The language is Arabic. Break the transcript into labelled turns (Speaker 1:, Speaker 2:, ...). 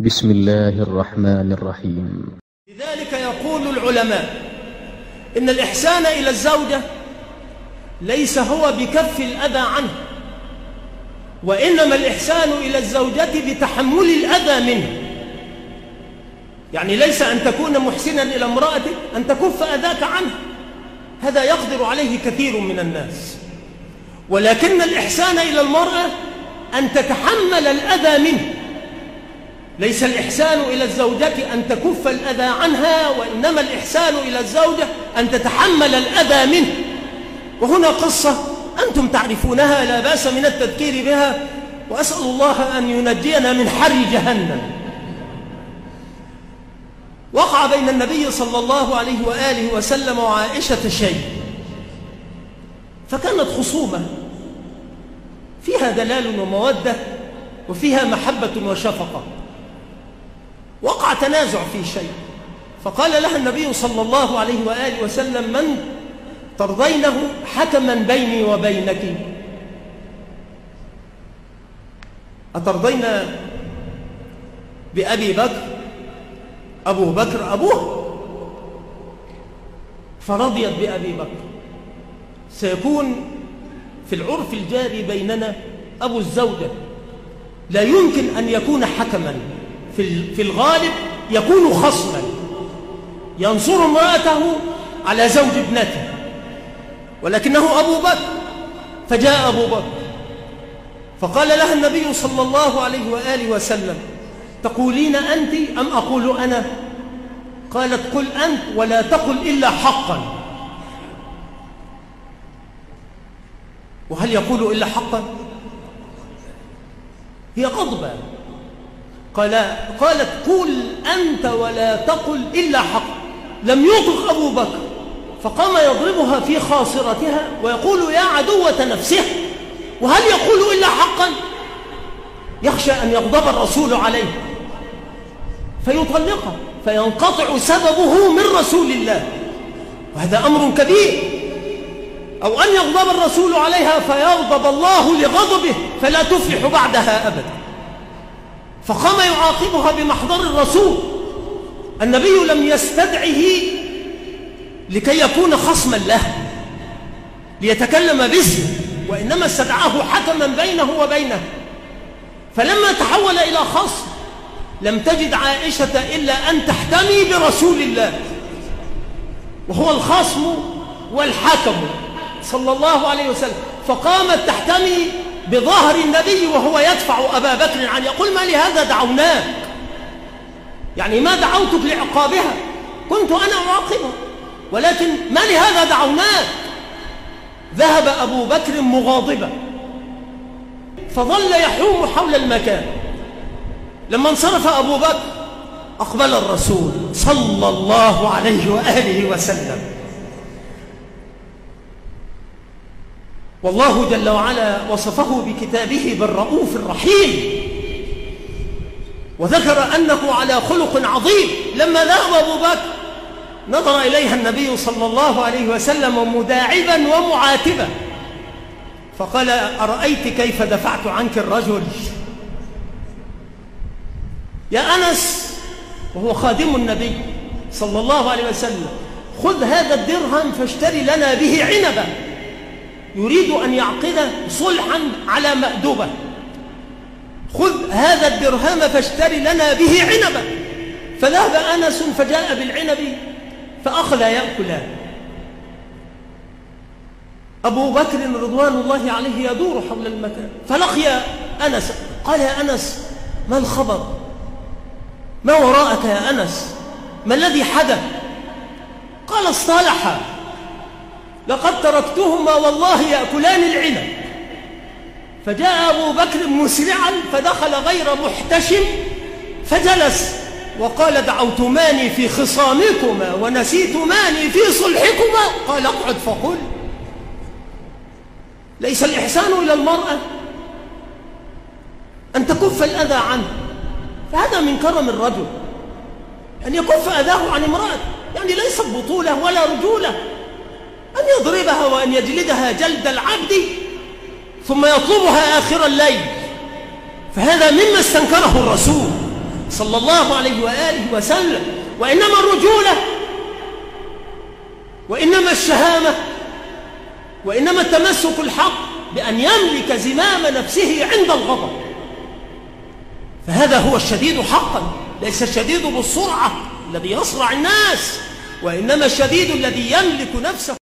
Speaker 1: بسم الله الرحمن الرحيم.
Speaker 2: لذلك يقول العلماء إن الإحسان إلى الزوجة ليس هو بكف الأذى عنه وإنما الإحسان إلى الزوجة بتحمل الأذى منه. يعني ليس أن تكون محسنا إلى امرأتك أن تكف أذاك عنه. هذا يقدر عليه كثير من الناس. ولكن الإحسان إلى المرأة أن تتحمل الأذى منه. ليس الإحسان إلى الزوجة أن تكف الأذى عنها وإنما الإحسان إلى الزوجة أن تتحمل الأذى منه. وهنا قصة أنتم تعرفونها لا بأس من التذكير بها. وأسأل الله أن ينجينا من حر جهنم. وقع بين النبي صلى الله عليه وآله وسلم وعائشة شيء. فكانت خصومة. فيها دلال ومودة وفيها محبة وشفقة. وقع تنازع في شيء. فقال لها النبي صلى الله عليه وآله وسلم من ترضينه حكما بيني وبينك. أترضين بأبي بكر أبو بكر أبوه؟ فرضيت بأبي بكر. سيكون في العرف الجاري بيننا أبو الزوجة. لا يمكن أن يكون حكما. في الغالب يكون خصما. ينصر امرأته على زوج ابنته. ولكنه أبو بكر. فجاء أبو بكر. فقال لها النبي صلى الله عليه وآله وسلم تقولين أنت أم أقول أنا؟ قالت قل أنت ولا تقل إلا حقا. وهل يقول إلا حقا؟ هي غضبة. قال قالت قل أنت ولا تقل إلا حقا لم يطق أبو بكر. فقام يضربها في خاصرتها ويقول يا عدوة نفسها وهل يقول إلا حقا؟ يخشى أن يغضب الرسول عليه. فيطلقها فينقطع سببه من رسول الله. وهذا أمر كبير. أو أن يغضب الرسول عليها فيغضب الله لغضبه فلا تفلح بعدها أبدا. فقام يعاقبها بمحضر الرسول. النبي لم يستدعه لكي يكون خصما له ليتكلم باسمه وإنما استدعاه حكما بينه وبينه. فلما تحول إلى خصم لم تجد عائشة إلا أن تحتمي برسول الله وهو الخصم والحكم صلى الله عليه وسلم. فقامت تحتمي بظهر النبي وهو يدفع أبا بكر عن يقول ما لهذا دعوناك؟ يعني ما دعوتك لعقابها؟ كنت أنا أعاقبها. ولكن ما لهذا دعوناك؟ ذهب أبو بكر مغاضبا. فظل يحوم حول المكان. لما انصرف أبو بكر أقبل الرسول صلى الله عليه وآله وسلم. والله جل وعلا وصفه بكتابه بالرؤوف الرحيم. وذكر أنه على خلق عظيم. لما ذهب أبو بكر نظر إليها النبي صلى الله عليه وسلم مداعبا ومعاتبا. فقال أرأيت كيف دفعت عنك الرجل؟ يا أنس وهو خادم النبي صلى الله عليه وسلم خذ هذا الدرهم فاشتري لنا به عنبا. يريد أن يعقد صلحا على مأدبة خذ هذا الدرهم فاشتري لنا به عنبا. فذهب أنس فجاء بالعنب فأخذ يأكلان أبو بكر رضوان الله عليه يدور حول المكان. فلقي أنس. قال يا أنس ما الخبر؟ ما وراءك يا أنس؟ ما الذي حدث؟ قال اصطلحا لقد تركتهما والله يأكلان العنب. فجاء أبو بكر مسرعا فدخل غير محتشم فجلس وقال دعوتماني في خصامكما ونسيتماني في صلحكما. قال اقعد فقل. ليس الإحسان إلى المرأة أن تكف الأذى عنه. فهذا من كرم الرجل أن يكف أذاه عن امرأة. يعني ليست بطولة ولا رجولة. أن يضربها وأن يجلدها جلد العبد ثم يطلبها آخر الليل. فهذا مما استنكره الرسول صلى الله عليه وآله وسلم. وإنما الرجولة وإنما الشهامة وإنما التمسك الحق بأن يملك زمام نفسه عند الغضب. فهذا هو الشديد حقا ليس الشديد بالسرعة الذي يصرع الناس وإنما الشديد الذي يملك نفسه.